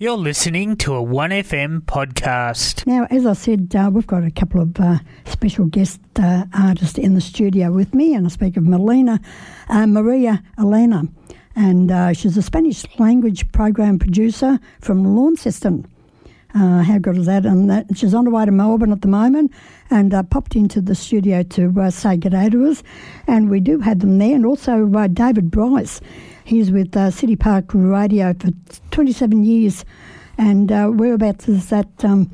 You're listening to a 1FM podcast. Now, as I said, uh, we've got a couple of uh, special guest uh, artists in the studio with me, and I speak of Melina, uh, Maria Elena, and uh, she's a Spanish language program producer from Launceston. Uh, how good is that? And that, she's on her way to Melbourne at the moment and uh, popped into the studio to uh, say good day to us. And we do have them there. And also uh, David Brice. He's with uh, City Park Radio for 27 years. And uh, whereabouts is that, um,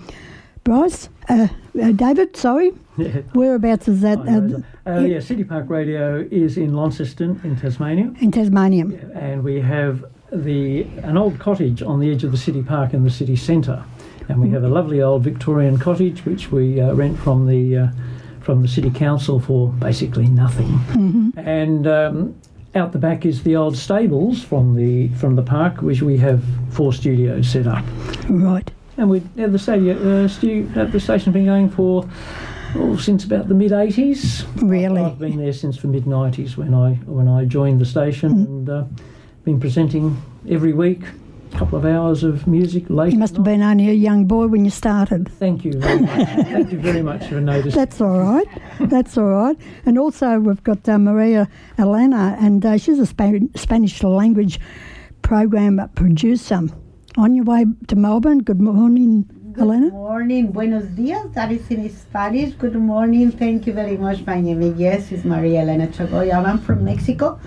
Brice? Uh, uh, David, sorry? Yeah. Whereabouts is that? Uh, uh, yeah, City Park Radio is in Launceston in Tasmania, In Tasmania. and we have the an old cottage on the edge of the city park in the city centre, and we have a lovely old Victorian cottage which we uh, rent from the uh, from the city council for basically nothing, and. Um, out the back is the old stables from the from the park, which we have four studios set up. Right. And we have the stadium, uh, stu- the station's been going for oh, since about the mid '80s. Really? I've been there since the mid '90s when I when I joined the station Mm. and uh, been presenting every week, couple of hours of music late. You must have been only a young boy when you started. Thank you. Very much. Thank you very much for noticing. That's all right. That's all right. And also, we've got uh, Maria Elena, and uh, she's a Spa- Spanish language program producer. On your way to Melbourne. Good morning, Elena. Good Elena. morning, buenos dias. That is in Spanish. Good morning. Thank you very much. My name is yes, is Maria Elena Chagoya. I'm from Mexico,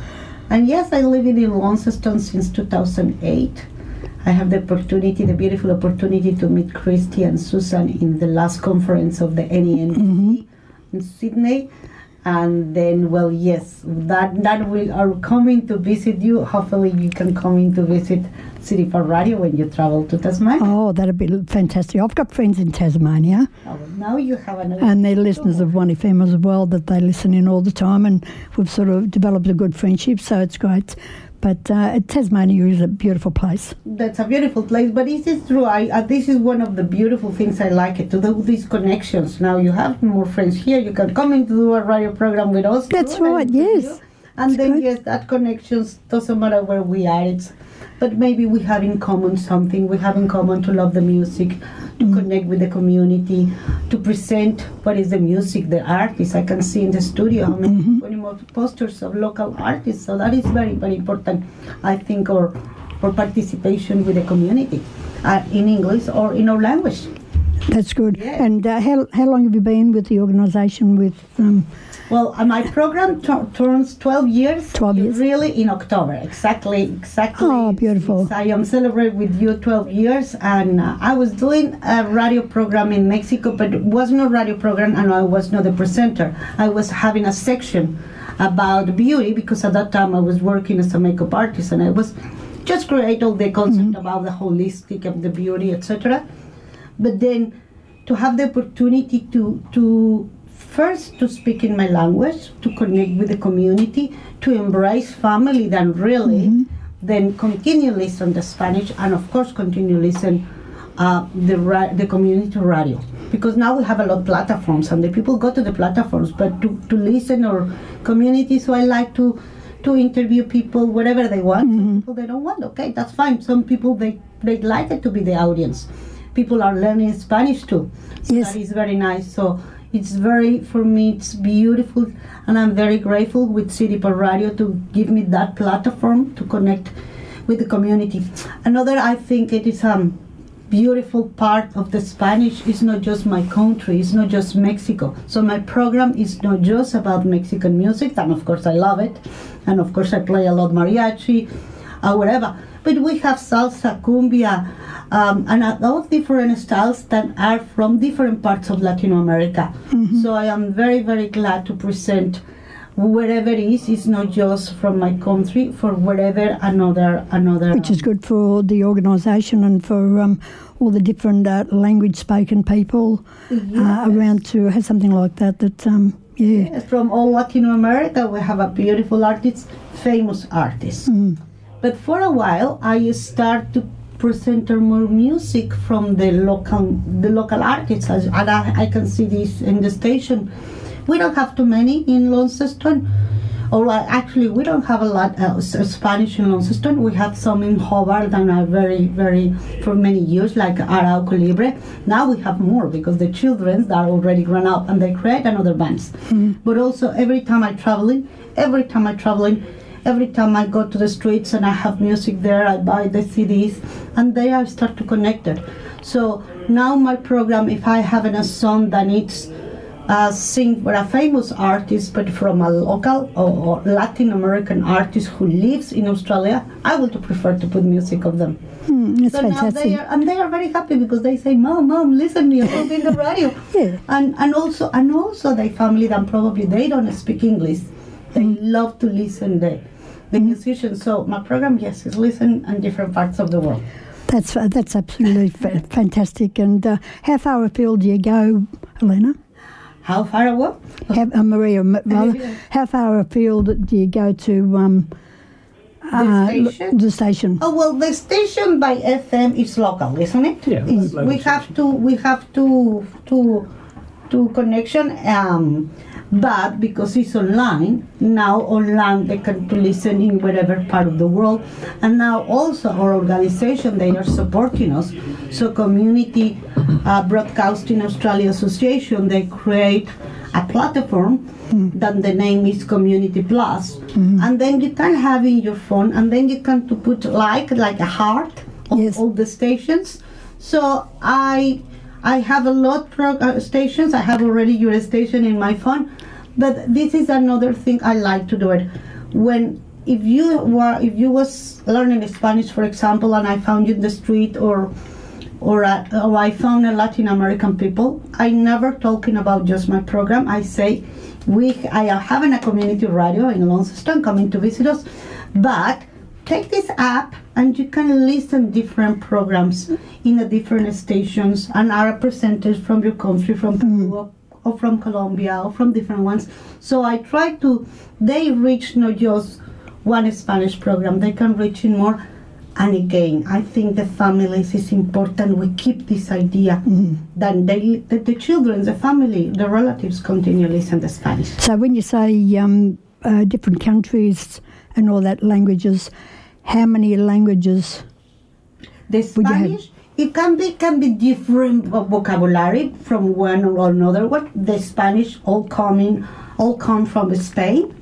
and yes, I live in Launceston since 2008. I have the opportunity, the beautiful opportunity, to meet Christy and Susan in the last conference of the NEMBC mm-hmm. in Sydney. And then, well, yes, that that we are coming to visit you. Hopefully, you can come in to visit City Park Radio when you travel to Tasmania. Oh, that'd be fantastic. I've got friends in Tasmania, Oh, now you have another. and they're listeners of One FM as well. That they listen in all the time, and we've sort of developed a good friendship. So it's great. But uh, Tasmania is a beautiful place. That's a beautiful place, but this is true. I uh, this is one of the beautiful things I like it to do these connections. Now you have more friends here. You can come in to do a radio program with us. That's right, yes. And That's then great. yes, that connections doesn't matter where we are. It's but maybe we have in common something. We have in common to love the music, to Mm. connect with the community, to present what is the music, the artists. I can see in the studio how many, Mm-hmm. many more posters of local artists. So that is very, very important. I think, or or participation with the community, uh, in English or in our language. That's good. Yeah. And uh, how how long have you been with the organisation? With um, Well, uh, my program tu- turns 12 years. 12 years. Really in October. Exactly, exactly. Oh, beautiful. I am celebrating with you 12 years, and uh, I was doing a radio program in Mexico, but it was not radio program, and I was not the presenter. I was having a section about beauty because at that time I was working as a makeup artist, and I was just create all the concept about the holistic of the beauty, etc but then to have the opportunity to to first to speak in my language to connect with the community to embrace family then really then continue listen the spanish and of course continue listen uh, the ra- the community radio. Because now we have a lot of platforms and the people go to the platforms but to, to listen or community so i like to to interview people whatever they want. Some people they don't want okay that's fine. Some people they they like it to be the audience. People are learning spanish too. So Yes. that is very nice so it's very for me it's beautiful and i'm very grateful with city Park radio to give me that platform to connect with the community another i think it is um beautiful part of the Spanish is not just my country, it's not just Mexico. So my program is not just about Mexican music, and of course I love it, and of course I play a lot mariachi, or whatever. But we have salsa, cumbia, um, and a lot of different styles that are from different parts of Latin America. So I am very, very glad to present wherever it is. It's not just from my country, for wherever another another. which is good for the organisation and for um, all the different uh, language spoken people uh, around to have something like that. That um, yeah, Yes, from all Latin America, we have a beautiful artist, famous artists. But for a while, I start to present more music from the local, the local artists, As- and I, I can see this in the station. We don't have too many in Launceston. Or uh, actually, we don't have a lot of s- Spanish in Launceston. We have some in Hobart and are very, very for many years, like Arauco Libre. Now we have more because the children are already grown up and they create another bands. But also, every time I traveling, every time I traveling, every time I go to the streets and I have music there, I buy the CDs, and they are start to connect it. So now my program, if I have a song that needs uh, sing for a famous artist, but from a local or, or Latin American artist who lives in Australia, I would prefer to put music of them. Mm, that's So now fantastic. they are, and they are very happy because they say, "Mom, mom, listen me, I'm in the radio." Yeah. And and also and also their family that probably they don't speak English, they Mm. love to listen the the musicians. So my program, yes, is listen in different parts of the world. That's uh, that's absolutely fa- fantastic. And uh, how far afield do you go, Elena? How far away? How, uh, Maria, m- rather, how far afield do you go to um, uh, l- station? the station? Oh well, the station by FM is local, isn't it? Yeah, It's- local we have to we have to to to connection. Um, but because it's online now, online they can to listen in whatever part of the world, and now also our organization they are supporting us. So community uh, broadcasting Australia Association they create a platform that the name is Community plus. Plus, and then you can have in your phone, and then you can to put like like a heart of Yes. all the stations. So I I have a lot pro- uh, stations. I have already your station in my phone, but this is another thing I like to do it when. If you were, if you was learning Spanish, for example, and I found you in the street, or or, uh, or I found a Latin American people, I never talking about just my program. I say we I am having a community radio in Launceston coming to visit us, but take this app and you can listen different programs in the different stations and are represented from your country, from Peru or, or from Colombia or from different ones. So I try to they reach not just one Spanish program, they can reach in more. And again, I think the families is important. We keep this idea that, they, that the children, the family, the relatives continue listen the Spanish. So when you say um, uh, different countries and all that languages, how many languages? The Would you have- Spanish, it can be can be different vocabulary from one or another What The Spanish all coming all come from Spain.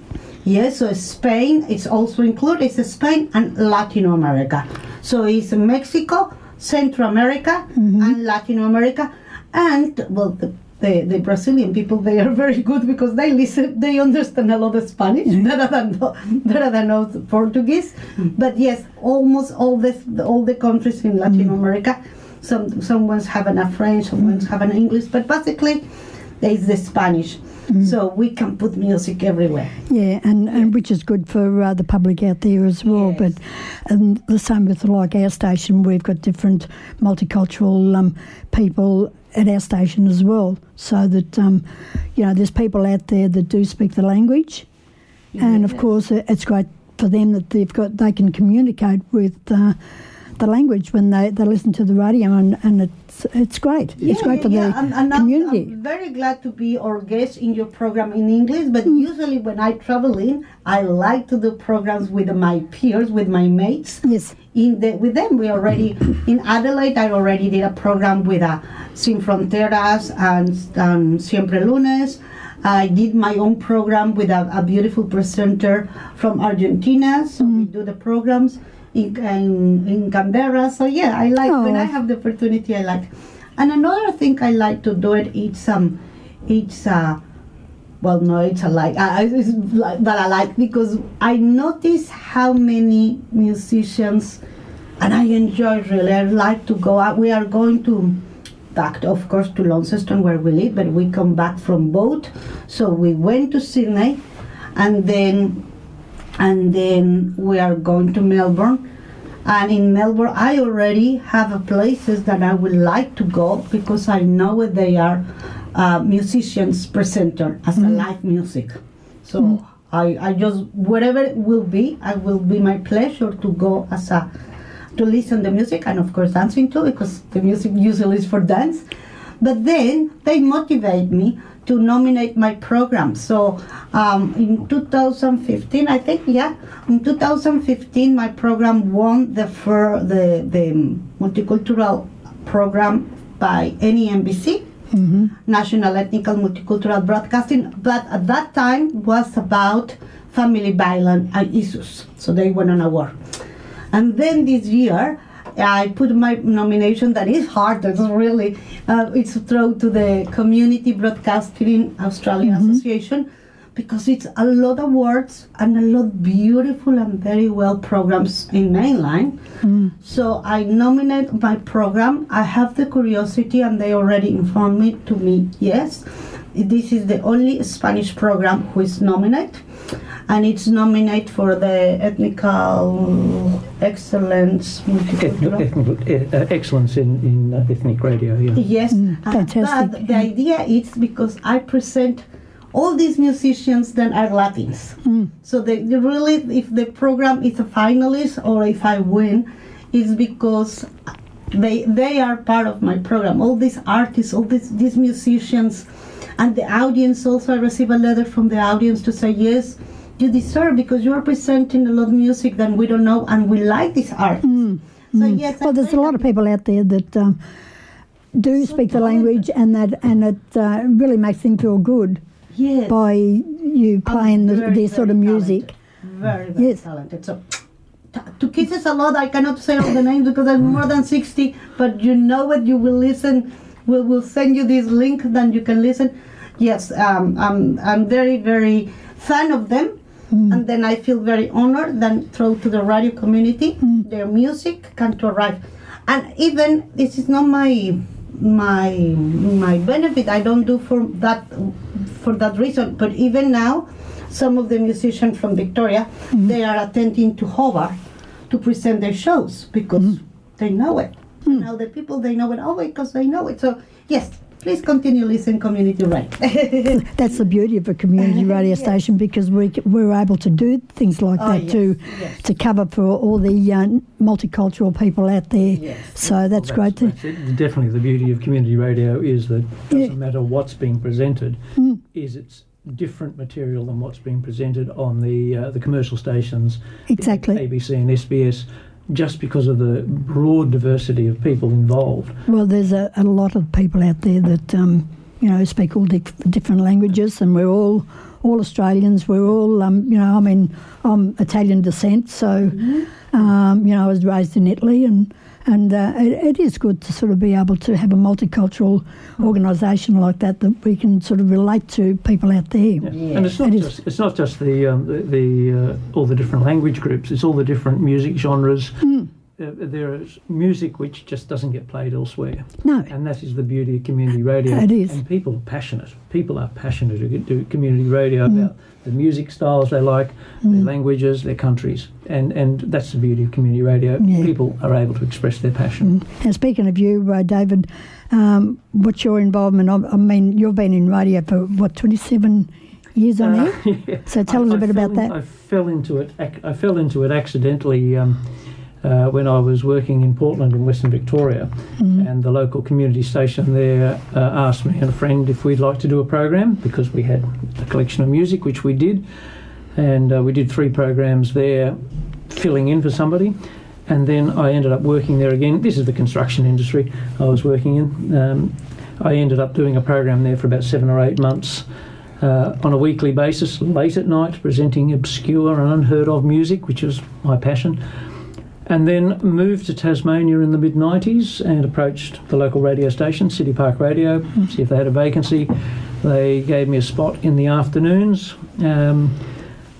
Yes, so Spain is also included. It's Spain and Latin America. So it's Mexico, Central America, mm-hmm. and Latin America, and well, the, the, the Brazilian people they are very good because they listen, they understand a lot of Spanish better than better than Portuguese. But yes, almost all the all the countries in Latin mm. America, some someone's having a French, someone's mm. having English, but basically, is the Spanish. So we can put music everywhere. Yeah, and, and which is good for uh, the public out there as well. Yes. But um, the same with like our station, we've got different multicultural um, people at our station as well. So that um, you know, there's people out there that do speak the language, and of course, it's great for them that they've got they can communicate with. Uh, the language when they, they listen to the radio and, and it's it's great. it's great for the and, and community. I'm very glad to be our guest in your program in English, but usually when I travel in, I like to do programs with my peers, with my mates. yes. In the, with them, we already in Adelaide. I already did a program with uh, Sin Fronteras and um, Siempre Lunes. I did my own program with a, a beautiful presenter from Argentina. So we do the programs in, in, in Canberra. So yeah, I like when Oh. I have the opportunity. I like. And another thing I like to do it. It's um, it's uh, well, no, it's a like, uh, it's like, but I like because I notice how many musicians, and I enjoy really. I like to go out. We are going to back, of course, to Launceston where we live, but we come back from boat. So we went to Sydney, and then, and then we are going to Melbourne. And in Melbourne, I already have a places that I would like to go because I know where they are uh, musicians presenter as a live music. So I, I just whatever it will be, I will be my pleasure to go as a to listen the music and of course dancing too because the music usually is for dance. But then they motivate me to nominate my program. So um, in 2015, I think, yeah, in 2015, my program won the for the the multicultural program by NEMBC. National Ethnical Multicultural Broadcasting, but at that time was about family violence and issues. So they won an award. And then this year, I put my nomination that is hard. It's really uh, it's through to the Community Broadcasting Australian Association because it's a lot of words and a lot beautiful and very well programs in mainline. So I nominate my program. I have the curiosity, and they already informed me to me. Yes, this is the only Spanish program who is nominated, and it's nominated for the ethnical excellence. multicultural- Ethnic, uh, excellence in, in uh, ethnic radio, yeah. Yes, uh, fantastic. but the idea is because I present all these musicians that are Latins. So they, they really, if the program is a finalist or if I win, is because they they are part of my program. All these artists, all these these musicians, and the audience also. I receive a letter from the audience to say yes. You deserve because you are presenting a lot of music that we don't know, and we like these artists. So yes, Well, I'm there's a lot of people out there that um, do speak the language, and that and it uh, really makes them feel good Yes. by you playing the, this sort of music. talented. Very, very Yes. talented. So, to kisses a lot, I cannot say all the names because I'm more than 60, but you know what, you will listen. We will send you this link, then you can listen. Yes, um, I'm, I'm very, very fan of them. Mm. And then I feel very honored then through to the radio community, mm. their music can to arrive. And even this is not my my my benefit. I don't do for that for that reason. But even now, some of the musicians from Victoria, mm. they are attending to Hobart to present their shows because they know it. Now the people they know it oh because they know it. So yes, please continue listening community radio. That's the beauty of a community radio Yes. station because we, we're able to do things like Oh, that yes, to yes. to cover for all the uh, multicultural people out there. Yes. So that's, Well, great. To, that's it. Definitely, the beauty of community radio is that it doesn't Yeah. matter what's being presented, Mm. is it's different material than what's being presented on the uh, the commercial stations, Exactly. ABC and SBS, just because of the broad diversity of people involved. well, there's a, a lot of people out there that um, you know speak all diff- different languages, and we're all all Australians. We're all um, you know. I mean, I'm Italian descent, so um, you know I was raised in Italy, and and uh, it, it is good to sort of be able to have a multicultural organisation like that that we can sort of relate to people out there. Yeah. And it's not It just it's not just the um, the, the uh, all the different language groups. It's all the different music genres. Hmm. Uh, there is music which just doesn't get played elsewhere, No, and that is the beauty of community radio. It is. And people are passionate. People are passionate to do community radio Hmm. about the music styles they like, their languages, their countries, and and that's the beauty of community radio. Yeah. People are able to express their passion. And speaking of you, uh, David, um, what's your involvement? I, I mean, you've been in radio for what, 27 years on Uh, air? yeah. So tell us a bit about in- that. I fell into it. ac- I fell into it accidentally um, uh, when I was working in Portland in Western Victoria, Mm-hmm. and the local community station there uh, asked me and a friend if we'd like to do a program because we had a collection of music, which we did, and uh, we did three programs there, filling in for somebody. And then I ended up working there again. This is the construction industry I was working in. Um, I ended up doing a program there for about seven or eight months uh, on a weekly basis, late at night, presenting obscure and unheard of music, which was my passion. And then moved to Tasmania in the mid 90s and approached the local radio station, City Park Radio, to see if they had a vacancy. They gave me a spot in the afternoons, um,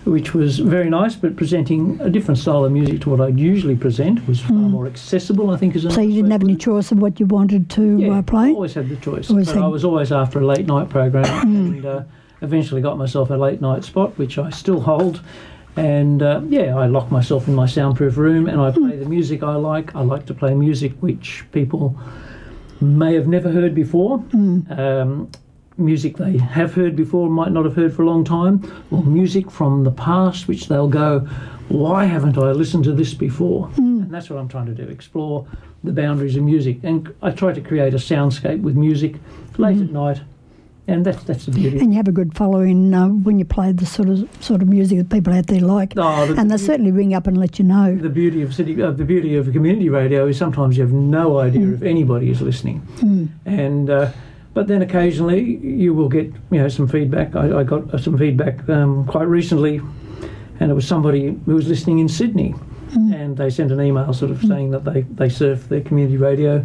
which was very nice, but presenting a different style of music to what I'd usually present was far more accessible, I think. Is. So you didn't have any choice of what you wanted to yeah, uh, play? I always had the choice. Always but had- I was always after a late night program, and uh, eventually got myself a late night spot, which I still hold. And uh, yeah, I lock myself in my soundproof room, and I play the music I like. I like to play music which people may have never heard before. Um, music they have heard before, might not have heard for a long time, or music from the past which they'll go, why haven't I listened to this before? And that's what I'm trying to do, explore the boundaries of music. And I try to create a soundscape with music late at night and that's that's the beauty. And you have a good following uh, when you play the sort of sort of music that people out there like. Oh, the, and they certainly ring up and let you know. the beauty of city, uh, the beauty of community radio is sometimes you have no idea Mm. if anybody is listening, and uh, but then occasionally you will get you know some feedback. I, I got uh, some feedback um, quite recently, and it was somebody who was listening in Sydney, and they sent an email sort of saying that they they surf their community radio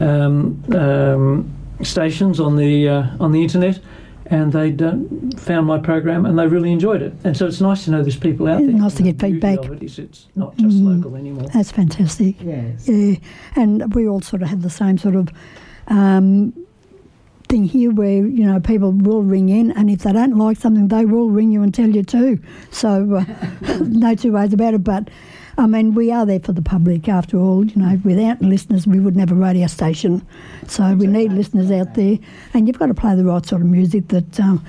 um, um, stations on the uh, on the internet. And they'd uh, found my program and they really enjoyed it. And so it's nice to know there's people out Yeah, there. nice to get feedback. it is it's not just local anymore. That's fantastic. Yes. Yeah, and we all sort of have the same sort of um, thing here where, you know, people will ring in and if they don't like something, they will ring you and tell you too. So, uh, no two ways about it. But, I mean, we are there for the public after all. You know, without listeners, we wouldn't have a radio station. So, we need listeners out there. And you've got to play the right sort of music that um,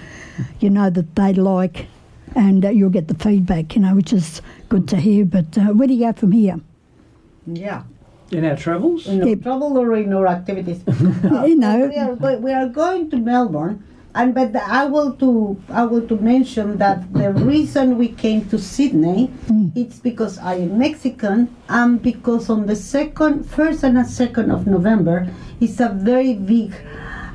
you know that they like and uh, you'll get the feedback, you know, which is good to hear. But uh, where do you go from here? Yeah. In our travels, In our Yep. travel or in our activities. You know. we are, we are going to Melbourne, and but I will to I will to mention that the reason we came to Sydney, it's because I am Mexican, and because on the second, first and the second of November, it's a very big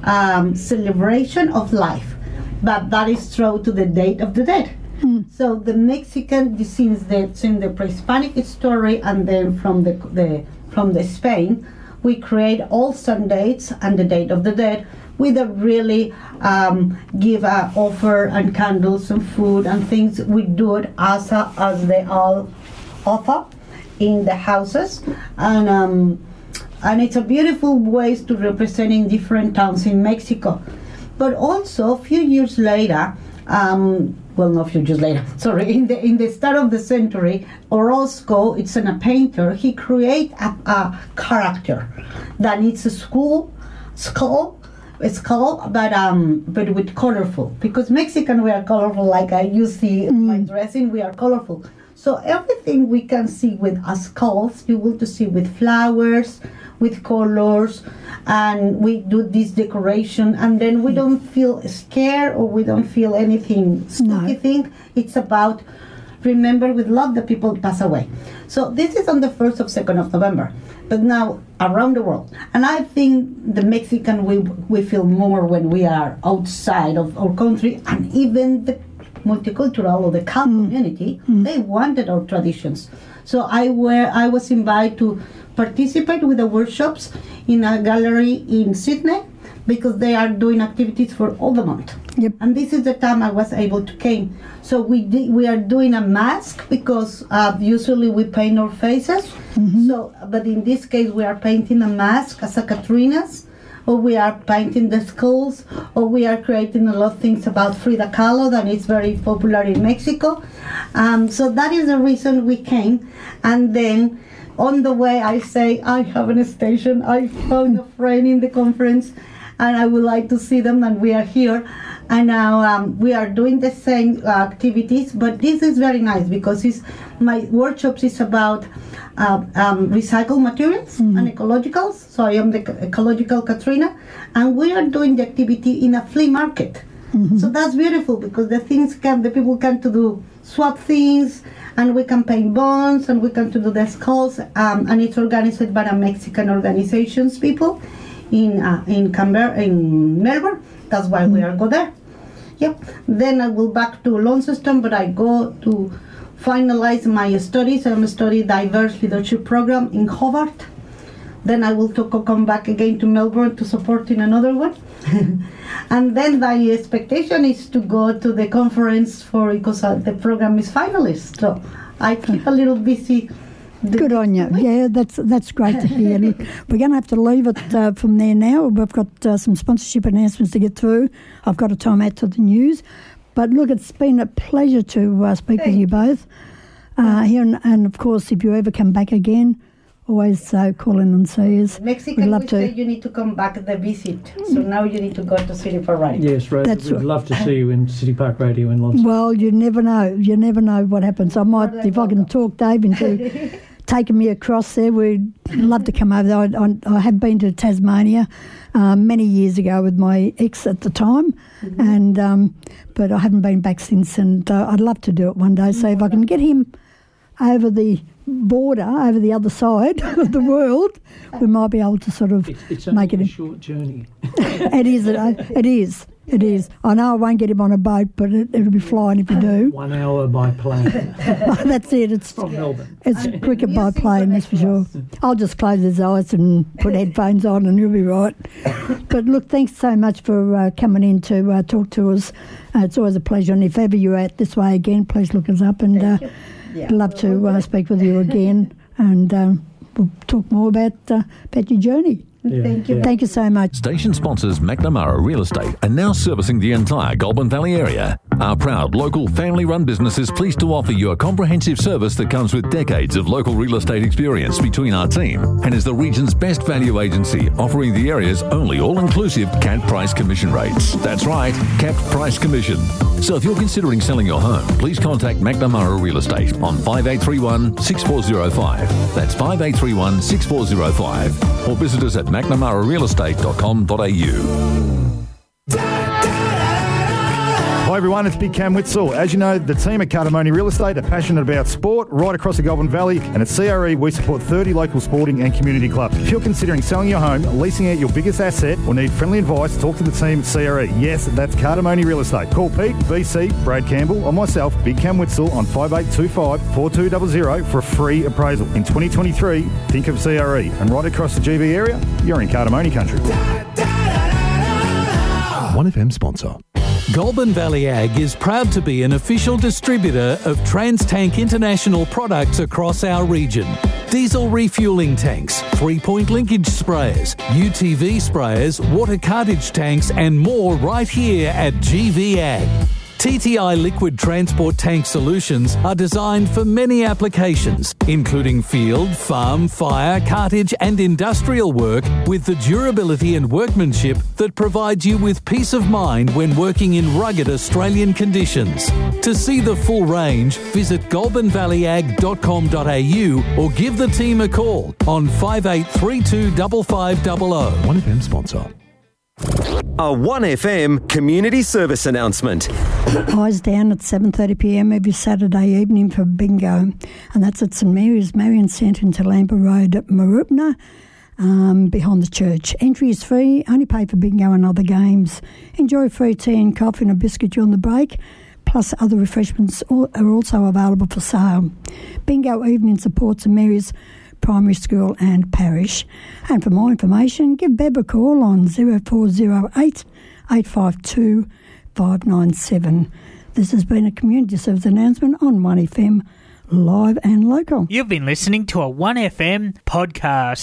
um, celebration of life, but that is true to the date of the dead. So the Mexican, since the since the pre-Hispanic story, and then from the the from the Spain, we create all Sundays and the date of the dead with a really um, give a offer and candles and food and things. We do it as a, as they all offer in the houses and. Um, and it's a beautiful way to representing different towns in Mexico. But also a few years later, um, well, not a few years later, sorry, in the in the start of the century, Orozco, it's an, a painter. He create a, a character that needs a school skull. A skull, but um, but with colorful because Mexican we are colorful. Like I you see my mm. dressing, we are colorful. So everything we can see with a skulls, you will to see with flowers, with colors, and we do this decoration, and then we hmm. don't feel scared or we don't feel anything spooky No. thing. It's about remember with love the people pass away. So this is on the first of second of November, but now around the world, and I think the Mexican we we feel more when we are outside of our country, and even the multicultural or the CALD mm. community, mm. they wanted our traditions. So I were I was invited to participate with the workshops in a gallery in Sydney because they are doing activities for all the month. Yep. And this is the time I was able to came. So we di- we are doing a mask because uh, usually we paint our faces. So, but in this case we are painting a mask as a Catrina's, or we are painting the skulls, or we are creating a lot of things about Frida Kahlo that is very popular in Mexico. Um, so that is the reason we came, and then. On the way, I say I have a station. I found a friend in the conference, and I would like to see them. And we are here, and now um, we are doing the same uh, activities. But this is very nice because it's, my workshops is about uh, um, recycled materials and ecologicals. So I am the ecological Catrina, and we are doing the activity in a flea market. So that's beautiful because the things can the people can to do swap things and we can paint bones and we can to do the skulls um, and it's organized by a Mexican organizations people in uh, in Canberra in Melbourne. That's why we are go there. Yep. Then I will back to Launceston, but I go to finalize my studies. I'm study diverse leadership program in Hobart. Then I will come back again to Melbourne to support in another one. and then my expectation is to go to the conference for because uh, the program is finalist. So I keep a little busy. The Good on you. Yeah, that's that's great to hear. Look, we're going to have to leave it uh, from there now. We've got uh, some sponsorship announcements to get through. I've got a time out to the news. But look, it's been a pleasure to uh, speak with you both uh, here. And, and of course, if you ever come back again, always uh, call in and see us. Mexican, We'd love we to. say you need to come back the visit. So now you need to go to City for Right. yes, Rosa, That's we'd right. love to see you in City Park Radio in Launceston. Well, you never know. You never know what happens. I might, if I can talk Dave into taking me across there, we'd love to come over there. I, I, I have been to Tasmania um, many years ago with my ex at the time, Mm-hmm. and um, but I haven't been back since. And uh, I'd love to do it one day. So if I can get him over the border, over the other side of the world, we might be able to sort of It's, it's only make it. a A, short journey. it is. It is. It is. I know I won't get him on a boat, but it, it'll be flying if you do. One hour by plane That's it. It's from Melbourne. it's quicker by plane, that's for sure. I'll just close his eyes and put headphones on, and you'll be right. But look, thanks so much for uh, coming in to uh, talk to us. Uh, it's always a pleasure, and if ever you're out this way again, please look us up, and uh, Yeah. love to uh, speak with you again, and um, we'll talk more about uh, about your journey. Yeah, Thank you. yeah. Thank you so much. Station sponsors McNamara Real Estate are now servicing the entire Goulburn Valley area. Our proud local family run business is pleased to offer you a comprehensive service that comes with decades of local real estate experience between our team and is the region's best value agency, offering the area's only all inclusive capped price commission rates. That's right, capped price commission. So if you're considering selling your home, please contact McNamara Real Estate on 5831 6405. That's 5831 6405. Or visit us at mcnamararealestate.com.au. everyone, it's Big Cam Witzel. As you know, the team at Cardamone Real Estate are passionate about sport right across the Goulburn Valley, and at CRE we support 30 local sporting and community clubs. If you're considering selling your home, leasing out your biggest asset, or need friendly advice, talk to the team at CRE. Yes, that's Cardamone Real Estate. Call Pete, BC, Brad Campbell, or myself, Big Cam Witzel, on 5825 4200 for a free appraisal. In 2023, think of CRE, and right across the GV area, you're in Cardamone country. 1FM sponsor. Goulburn Valley Ag is proud to be an official distributor of TransTank International products across our region. Diesel refueling tanks, three point linkage sprayers, UTV sprayers, water cartage tanks, and more right here at GV Ag. TTI liquid transport tank solutions are designed for many applications, including field, farm, fire, cartage, and industrial work with the durability and workmanship that provides you with peace of mind when working in rugged Australian conditions. To see the full range, visit goulburnvalleyag.com.au or give the team a call on 5832 5500. 1FM sponsor. A 1FM community service announcement. Eyes down at 7.30pm every Saturday evening for bingo. And that's at St Mary's Marian Centre in Toolamba Road at Mooroopna, um, behind the church. Entry is free, only pay for bingo and other games. Enjoy free tea and coffee and a biscuit during the break. Plus, other refreshments are also available for sale. Bingo evening supports St Mary's Primary School and Parish. And for more information, give Beb a call on 0408 852 597. This has been a community service announcement on 1FM, live and local. You've been listening to a 1FM podcast.